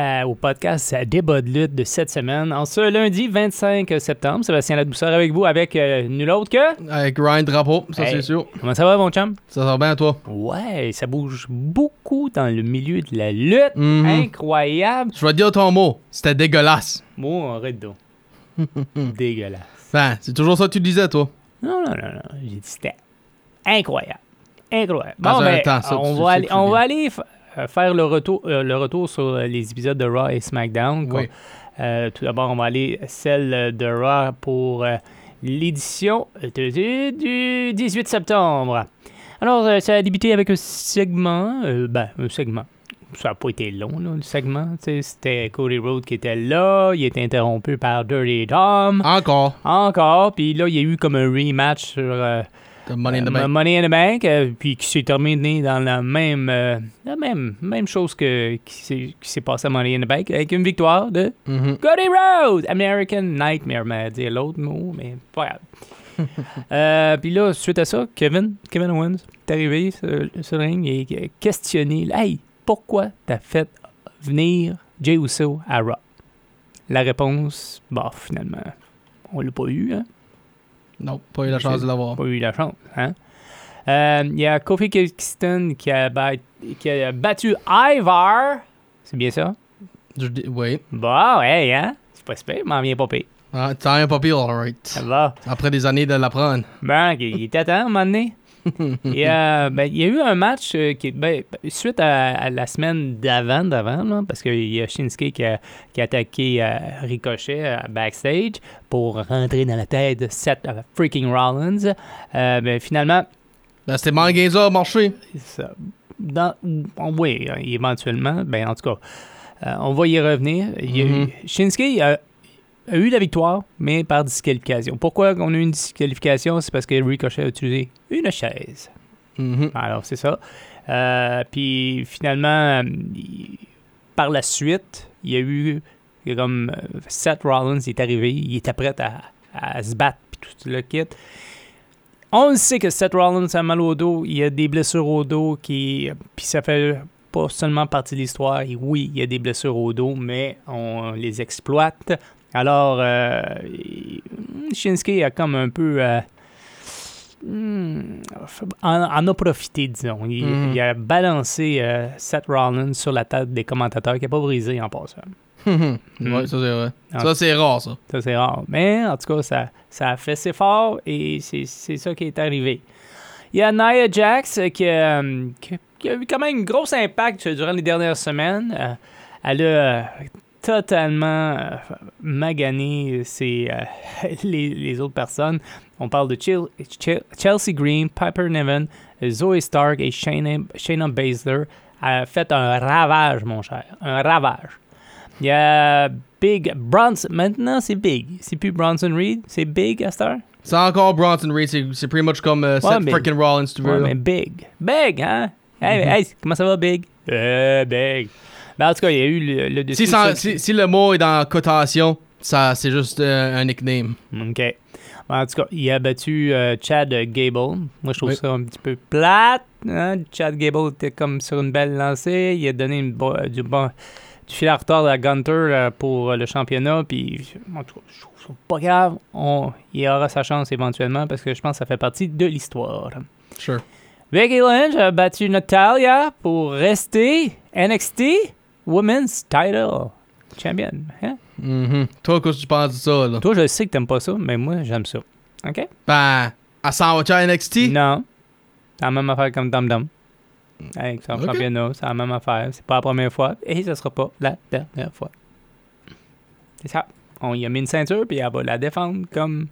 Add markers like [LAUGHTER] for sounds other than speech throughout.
À- au podcast Débat de lutte de cette semaine. En ce lundi 25 septembre, Sébastien Ladouceur avec vous, avec euh, nul autre que? Avec Ryan Drapeau, ça Hey. c'est sûr. Comment ça va, mon chum? Ça va bien à toi? Ouais, ça bouge beaucoup dans le milieu de la lutte. Mhm. Incroyable. Je vais te dire ton mot. C'était dégueulasse. Bon, arrête donc. [LAUGHS] Dégueulasse. Ben, c'est toujours ça que tu disais, toi. Non, non, non, non. J'ai dit c'était incroyable. Incroyable. Bon, ben, temps, ça, on, va aller, on va aller faire le retour, euh, le retour sur euh, les épisodes de Raw et SmackDown. Oui. Euh, tout d'abord, on va aller celle de Raw pour euh, l'édition du, du 18 septembre. Alors, euh, ça a débuté avec un segment. euh, ben, un segment. Ça n'a pas été long, là, le segment. C'était Cody Rhodes qui était là. Il était interrompu par Dirty Dom. Encore. Encore. Puis là, il y a eu comme un rematch sur euh, Money in the euh, Bank. Money in the Bank, euh, puis qui s'est terminé dans la même, euh, la même, même chose que qui s'est, passé à Money in the Bank, avec une victoire de Mhm. Cody Rhodes, American Nightmare, à dire l'autre mot, mais pas grave. [LAUGHS] Euh, puis là, suite à ça, Kevin, Kevin Owens est arrivé sur, sur le ring et a questionné, hey, pourquoi t'as fait venir Jey Uso à Raw? La réponse, bah finalement, on l'a pas eu, hein? Non, pas eu la chance de l'avoir. pas eu la chance. Hein? Euh, Il y a Kofi Kingston qui a, bat- qui a battu Ivar. C'est bien ça? Je dis- oui. Bon, ouais, hein? C'est pas super, m'en vient pas pire. Ah, T'as un pas pire, Ça alright. va. Après des années de l'apprendre. Ben, il il était temps, à un moment donné. [LAUGHS] Et, euh, ben, il y a eu un match euh, qui, ben, suite à, à la semaine d'avant, d'avant, parce qu'il y a Shinsuke qui a, qui a attaqué euh, Ricochet euh, backstage pour rentrer dans la tête de Seth euh, freaking Rollins. Ben, finalement, Ben, c'était Mangaza a marché. Ça- dans- oui, éventuellement. Ben, en tout cas, on va y revenir. Il y a eu- Mhm. Shinsuke a, a eu la victoire, mais par disqualification. Pourquoi on a eu une disqualification? C'est parce que Ricochet a utilisé une chaise. Mhm. Alors, c'est ça. Euh, puis finalement, il- par la suite, il y a eu il y a comme euh, Seth Rollins est arrivé, il était prêt à, à se battre, puis tout le kit. On sait que Seth Rollins a mal au dos, il a des blessures au dos, qui, puis ça fait pas seulement partie de l'histoire. Oui, il y a des blessures au dos, mais on les exploite. Alors, euh, Shinsuke a comme un peu... euh, Hmm, en, en a profité, disons. Il, Mhm. il a balancé euh, Seth Rollins sur la tête des commentateurs qui n'a pas brisé en passant. [LAUGHS] Ouais, ça c'est vrai. Ah. Ça c'est rare, ça. Ça, c'est rare. Mais en tout cas, ça, ça a fait ses forts et c'est ça qui est arrivé. Il y a Nia Jax euh, qui, euh, qui- qui a eu quand même un gros impact durant les dernières semaines. Elle a totalement euh, magané ses, euh, [LAUGHS] les, les autres personnes. On parle de Chel- Chel- Chelsea Green, Piper Niven, Zoe Stark et Shayna, Shayna Baszler. A fait un ravage, mon cher. Un ravage. Il y a Big Bronson. Maintenant, c'est Big. C'est plus Bronson Reed, c'est Big à heure? C'est encore Bronson Reed. C'est c'est pretty much comme euh, Seth freaking Rollins, tu veux. Ouais, mais Big. Big, hein? Hey, hey, comment ça va, Big? Euh, Big. Ben, en tout cas, il y a eu le, le dessus. Si, le mot est dans cotation, ça c'est juste euh, un nickname. OK. Ben, en tout cas, il a battu euh, Chad Gable. Moi, je trouve Oui. ça un petit peu plate. hein. Chad Gable était comme sur une belle lancée. Il a donné une bo- du, bon, à retard à Gunter euh, pour le championnat. Puis, en tout cas, je trouve ça pas grave. On, il aura sa chance éventuellement parce que je pense que ça fait partie de l'histoire. Sure. Becky Lynch a battu Natalia pour rester NXT Women's Title Champion. Hein? Mhm. Toi, qu'est-ce que tu penses de ça, là? Toi, je sais que t'aimes pas ça, mais moi, j'aime ça. OK? Ben, elle s'en va à NXT? Non. C'est la même affaire comme Dum Dum. Avec son Ok. championnat, c'est la même affaire. C'est pas la première fois et ce sera pas la dernière fois. C'est ça. On y a mis une ceinture puis elle va la défendre comme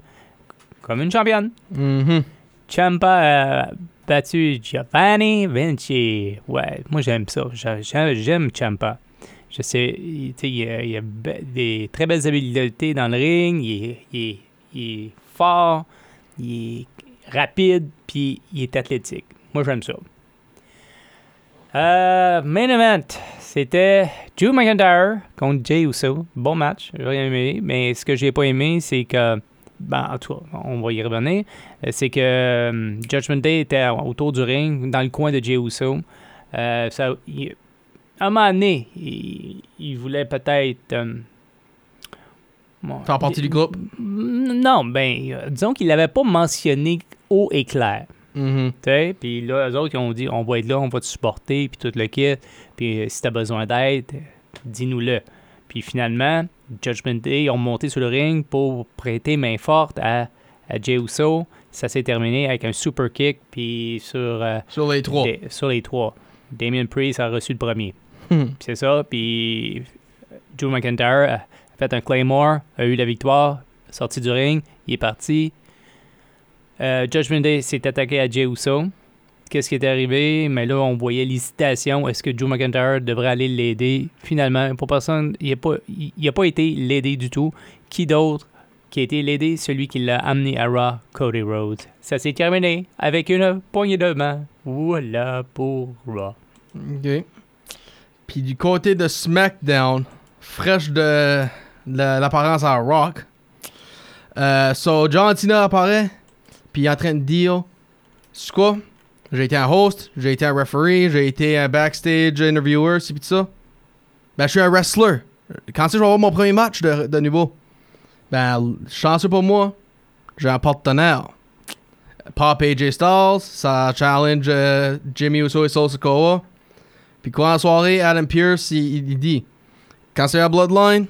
comme une championne. Mhm. Ciampa a battu Giovanni Vinci. Ouais, moi j'aime ça. J'a- j'a- J'aime Ciampa. Je sais, il, il a, des très belles habiletés dans le ring. Il est, fort, il est rapide, puis il est athlétique. Moi j'aime ça. Euh, main event, c'était Drew McIntyre contre Jay Uso. Bon match, j'ai aimé. Mais ce que j'ai pas aimé, c'est que, ben, en tout cas, on va y revenir. Euh, C'est que euh, Judgment Day était autour du ring, dans le coin de Jay Uso. Ça, à un moment donné, il, il voulait peut-être. euh, bon, Faire partie du groupe? Non, ben, euh, disons qu'il l'avait pas mentionné haut et clair. Mhm. Sais, puis là, eux autres, ils ont dit on va être là, on va te supporter, puis tout le kit. Puis euh, si t'as besoin d'aide, dis-nous-le. Puis finalement, Judgment Day, ils ont monté sur le ring pour prêter main forte à, à Jey Uso. Ça s'est terminé avec un super kick, puis sur, euh, Sur les trois. des- sur les trois. Damien Priest a reçu le premier. Hmm. C'est ça, puis Drew McIntyre a fait un Claymore, a eu la victoire, sorti du ring, il est parti. Euh, Judgment Day s'est attaqué à Jey Uso. Qu'est-ce qui est arrivé? Mais là, on voyait l'hésitation. Est-ce que Drew McIntyre devrait aller l'aider? Finalement, pour personne, il n'a pas, il, il a pas été l'aider du tout. Qui d'autre qui a été l'aider? Celui qui l'a amené à Raw, Cody Rhodes. Ça s'est terminé avec une poignée de main. Voilà pour Raw. OK. Puis du côté de SmackDown, fraîche de, l'apparence à Rock. Euh, so, John Cena apparaît, puis il est en train de dire C'est quoi? J'ai été un host, j'ai été un referee, j'ai été un backstage interviewer, c'est pis ça. Ben, je suis un wrestler. Quand est-ce que je vais avoir mon premier match de, nouveau? Ben, chanceux pour moi, j'ai un partenaire. Pop AJ Styles, ça challenge euh, Jimmy Uso et Sikoa. Puis quoi en soirée, Adam Pierce, il, il dit Quand c'est un Bloodline,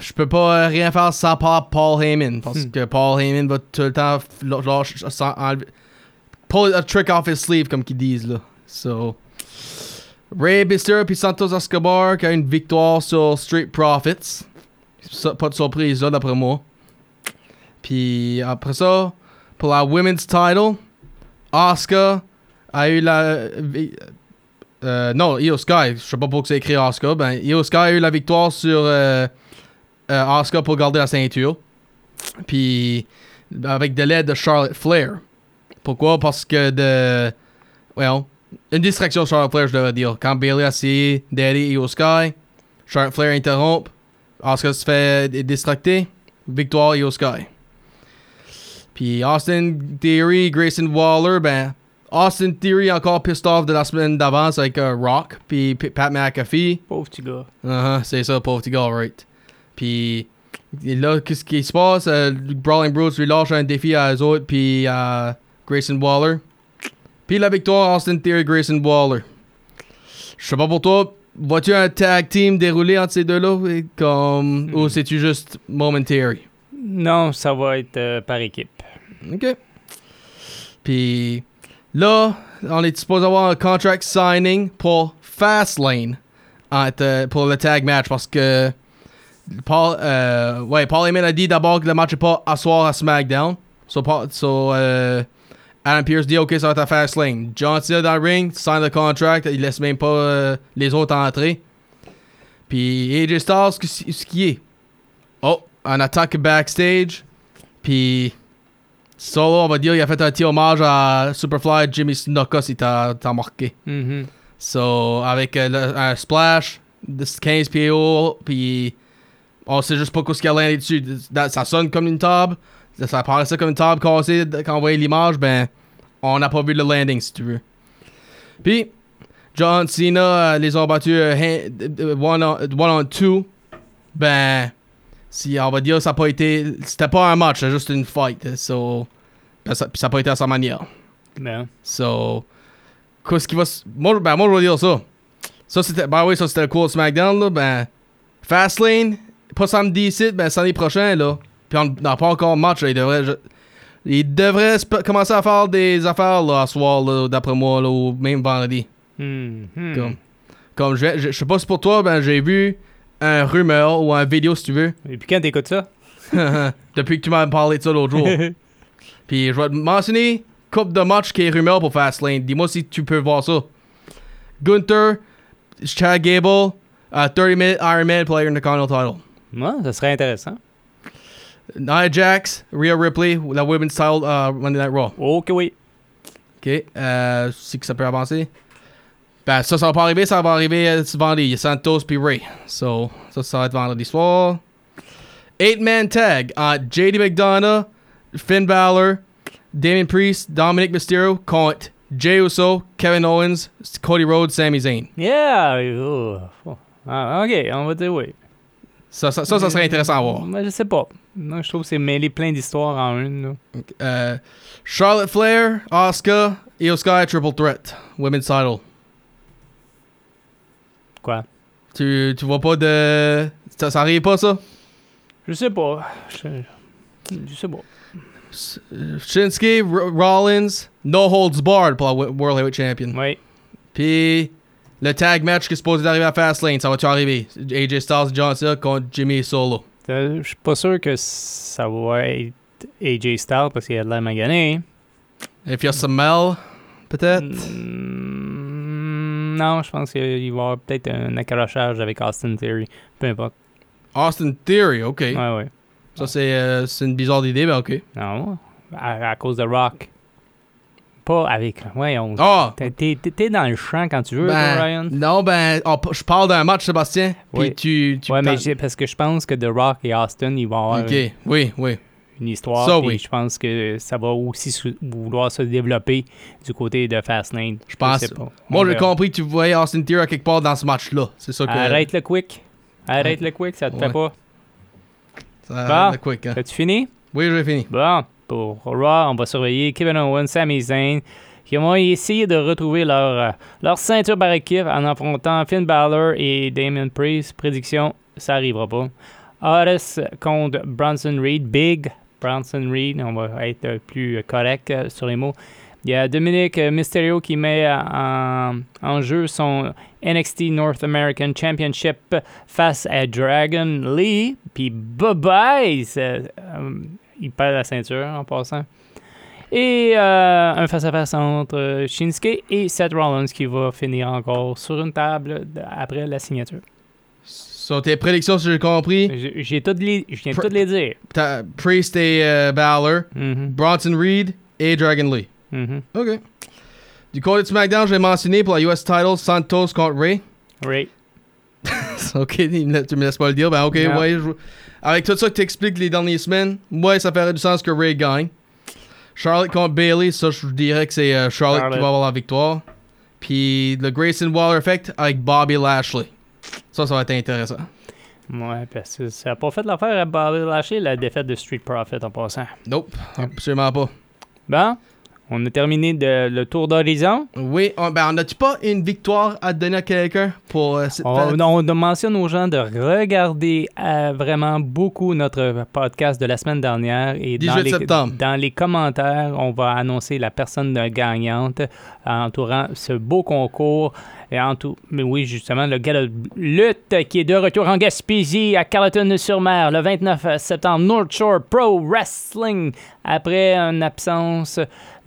je peux pas euh, rien faire sans Paul Heyman. Parce Hmm. que Paul Heyman va tout le temps genre, sans- enlever- pull a trick off his sleeve, comme qu'ils disent là. So. Ray Mysterio puis Santos Escobar qui a une victoire sur Street Profits. Ça, pas de surprise là, d'après moi. Puis après ça, pour la Women's Title, Asuka a eu la. Euh, non, Io Sky. Je sais pas pourquoi c'est écrit Asuka. Ben, Io Sky a eu la victoire sur euh, euh, Asuka pour garder la ceinture. Puis avec de l'aide de Charlotte Flair. Pourquoi? Parce que de. Well, une distraction de Charlotte Flair, je devrais dire. Quand Bailey a essayé d'aider Io Sky, Charlotte Flair interrompt. Asuka se fait distracter. Victoire Io Sky. Puis Austin Theory, Grayson Waller, ben, Austin Theory encore pissed off de la semaine d'avance avec euh, Rock, puis Pat McAfee. Pauvre petit gars. Uh-huh, c'est ça, pauvre petit gars, right. Puis là, qu'est-ce qui se passe? Euh, Brawling Brutes lui lâche un défi à eux autres, puis à Grayson Waller. Puis la victoire, Austin Theory, Grayson Waller. Je sais pas pour toi, vois-tu un tag team déroulé entre ces deux-là? Comme, Ou c'est-tu juste momentary? Non, ça va être euh, par équipe. OK. Puis là, on est supposé avoir un contract signing pour Fastlane entre, euh, pour le tag match parce que Paul, euh, ouais, Paul a dit d'abord que le match n'est pas à à SmackDown. So, so, euh, Adam Pierce dit OK, ça va être à Fastlane. John Cena dans le ring, sign le contract, il laisse même pas les autres entrer. Puis AJ Styles, ce qui- est. Oh, un attaque backstage. Puis Solo, on va dire, il a fait un petit hommage à Superfly Jimmy Snuka si t'as t'as marqué. Mhm. So, avec euh, le- un splash de 15 pieds haut, puis on sait juste pas ce qu'il y a landé dessus. Ça sonne comme une table, ça, paraissait comme une table cassée quand on voyait l'image, ben, on n'a pas vu le landing si tu veux. Puis, John Cena euh, les ont battus euh, hand- euh, one, on, one on two. Ben, si on va dire ça n'a pas été. C'était pas un match, c'était juste une fight. So, ben, ça, n'a pas été à sa manière. Ben, So, qu'est-ce qui va. Moi, ben, moi, je vais dire ça. Ça, c'était. Ben oui, ça, c'était le cool SmackDown, là. Ben, Fastlane, pas samedi ici, ben, samedi prochain, là. Puis on n'a pas encore de match, là. Il devrait. je- il devrait commencer à faire des affaires, là, à soir, là, d'après moi, là, ou même vendredi. hmm, hmm. Comme, comme je, je, je sais pas si pour toi, ben, j'ai vu un rumeur ou un vidéo, si tu veux. Et puis quand t'écoutes ça? [LAUGHS] Depuis que tu m'as parlé de ça l'autre jour. [LAUGHS] Puis je vais te mentionner coupe de match qui est rumeur pour Fastlane. Dis-moi si tu peux voir ça. Gunther, Chad Gable, uh, 30 minute Iron Man player in the Continental title. Ouais, ça serait intéressant. Nia Jax, Rhea Ripley, la women's title uh, Monday Night Raw. Ok, oui. Ok, euh, c'est que ça peut avancer. Ben, ça, ça va pas arriver, ça va arriver euh, ce vendredi. Il y a Santos puis Ray. So, ça, ça va être vendredi soir. Eight-man tag entre JD McDonough, Finn Balor, Damien Priest, Dominic Mysterio contre Jey Uso, Kevin Owens, Cody Rhodes, Sami Zayn. Yeah! oh. Ah, ok, on va dire oui. Ça, ça, ça, ça serait intéressant à voir. Mais je sais pas. Moi, je trouve que c'est mêlé plein d'histoires en une. Euh, Charlotte Flair, Asuka, Io Sky, Triple Threat, Women's title. Quoi? Tu, tu vois pas de... Ça, ça arrive pas, ça? Je sais pas. Je, je sais pas. Shinsuke R- Rollins, no holds barred pour la Wo- World Heavyweight Champion. Oui. Puis le tag match qui est supposé d'arriver à Fastlane, ça va-tu arriver? AJ Styles et John Cena contre Jimmy Solo. Euh, Je suis pas sûr que ça va être AJ Styles parce qu'il a de la magané. If you're Samel, peut-être? Mm, non, je pense qu'il va y avoir peut-être un accrochage avec Austin Theory. Peu importe. Austin Theory, ok. Ouais, ouais. Ça, c'est euh, c'est une bizarre idée, mais ok. Non, à, à cause de Rock. Pas avec. Ouais, on. Ah! T'es- dans le champ quand tu veux, toi, Ben, Ryan. non, ben, on- je parle d'un match, Sébastien. Puis Oui. tu, tu. ouais, mais parce que je pense que The Rock et Austin, ils vont avoir Ok, oui, oui. Une histoire. Ça, oui. Je pense que ça va aussi vouloir se développer du côté de Fastlane. Je pense. sais pas. Moi, j'ai compris que tu voyais Austin Theory quelque part dans ce match-là. C'est ça que. Arrête le quick. Arrête le quick, ça te Ouais. fait pas. Ça, Bon. le quick, hein. As-tu fini? Oui, j'ai fini. Bon, pour Raw, on va surveiller Kevin Owens, Sami Zayn, qui vont essayer de retrouver leur, euh, leur ceinture par équipe en affrontant Finn Balor et Damien Priest. Prédiction, ça arrivera pas. Otis contre Bronson Reed, Big Bronson Reed, on va être euh, plus correct euh, sur les mots. Il y a Dominic euh, Mysterio qui met euh, en, jeu son NXT North American Championship face à Dragon Lee. Puis c'est, euh, il perd la ceinture en passant. Et euh, un face-à-face entre euh, Shinsuke et Seth Rollins qui va finir encore sur une table après la signature. Sur tes prédictions, si j'ai compris, J'ai toutes les, je viens de toutes les dire. t'as Priest et euh, Balor, Mhm, Bronson Reed et Dragon Lee. mhm. OK. Du côté de SmackDown, j'ai mentionné pour la US title Santos contre Ray. Right. [LAUGHS] ok, tu me laisses pas le dire. Ben, ok, ouais. je- Avec tout ça que t'expliques les dernières semaines, ouais, ça ferait du sens que Ray gagne. Charlotte contre Bailey, ça, je dirais que c'est euh, Charlotte, Charlotte. qui va avoir la victoire. Puis le Grayson Waller Effect avec Bobby Lashley. Ça, ça va être intéressant. Ouais, parce que ça n'a pas fait l'affaire à Bobby Lashley, la défaite de Street Profit en passant. Nope, absolument pas. Bon, on a terminé de- le tour d'horizon. Oui, on, ben, on a-tu pas une victoire à donner à quelqu'un pour euh, cette On, on mentionne aux gens de regarder euh, vraiment beaucoup notre podcast de la semaine dernière. Et dans 18 les, septembre. Dans les commentaires, on va annoncer la personne de gagnante entourant ce beau concours. Et mais oui, justement, le de lutte qui est de retour en Gaspésie à Carleton-sur-Mer le 29 septembre, North Shore Pro Wrestling, après une absence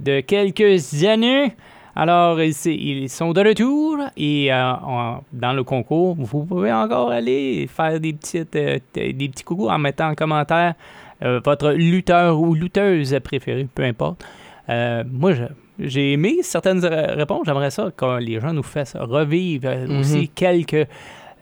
de quelques années. Alors, ils, sont de retour et euh, dans le concours, vous pouvez encore aller faire des, petites, euh, des petits coucous en mettant en commentaire euh, votre lutteur ou lutteuse préférée, peu importe. Moi, j'ai aimé certaines réponses. J'aimerais ça que les gens nous fassent revivre Mhm. aussi quelques.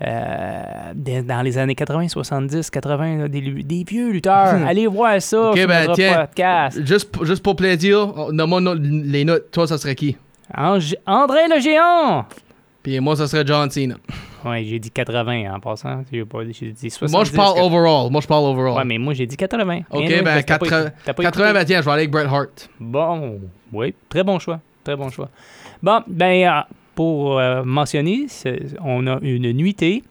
Euh, dans les années 80, 70, 80, là, des, vieux lutteurs. Allez voir ça sur ben, notre tiens. podcast. Juste, pour- juste pour plaisir, no- les notes. Toi, ça serait qui? Ange- André le géant! Puis moi, ça serait John Cena. Ouais, j'ai dit 80 en passant. J'ai pas dit, j'ai dit 70. moi, je parle overall. Moi, je parle overall. Ouais, mais moi, j'ai dit 80. Ok, ben, parce que t'as pas 80, écouté- t'as pas 80, écouté. ben tiens, je vais aller avec Bret Hart. Bon, oui, très bon choix. Très bon choix. Bon, ben, euh, pour euh, mentionner, on a une nuitée,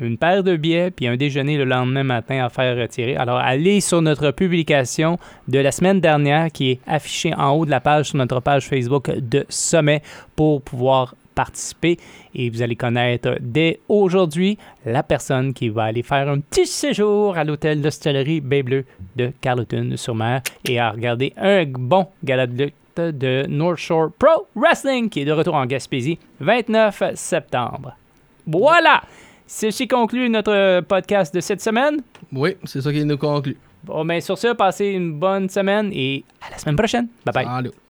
une paire de billets, puis un déjeuner le lendemain matin à faire retirer. Alors, allez sur notre publication de la semaine dernière qui est affichée en haut de la page sur notre page Facebook de Sommet pour pouvoir participer. Et vous allez connaître dès aujourd'hui la personne qui va aller faire un petit séjour à l'hôtel d'hostellerie Baie Bleu de Carleton-sur-Mer et à regarder un bon gala de de North Shore Pro Wrestling qui est de retour en Gaspésie 29 septembre. Voilà! Ceci conclut notre podcast de cette semaine. Oui, c'est ça qui nous conclut. Bon, ben sur ce, passez une bonne semaine et à la semaine prochaine. Bye bye. Salut.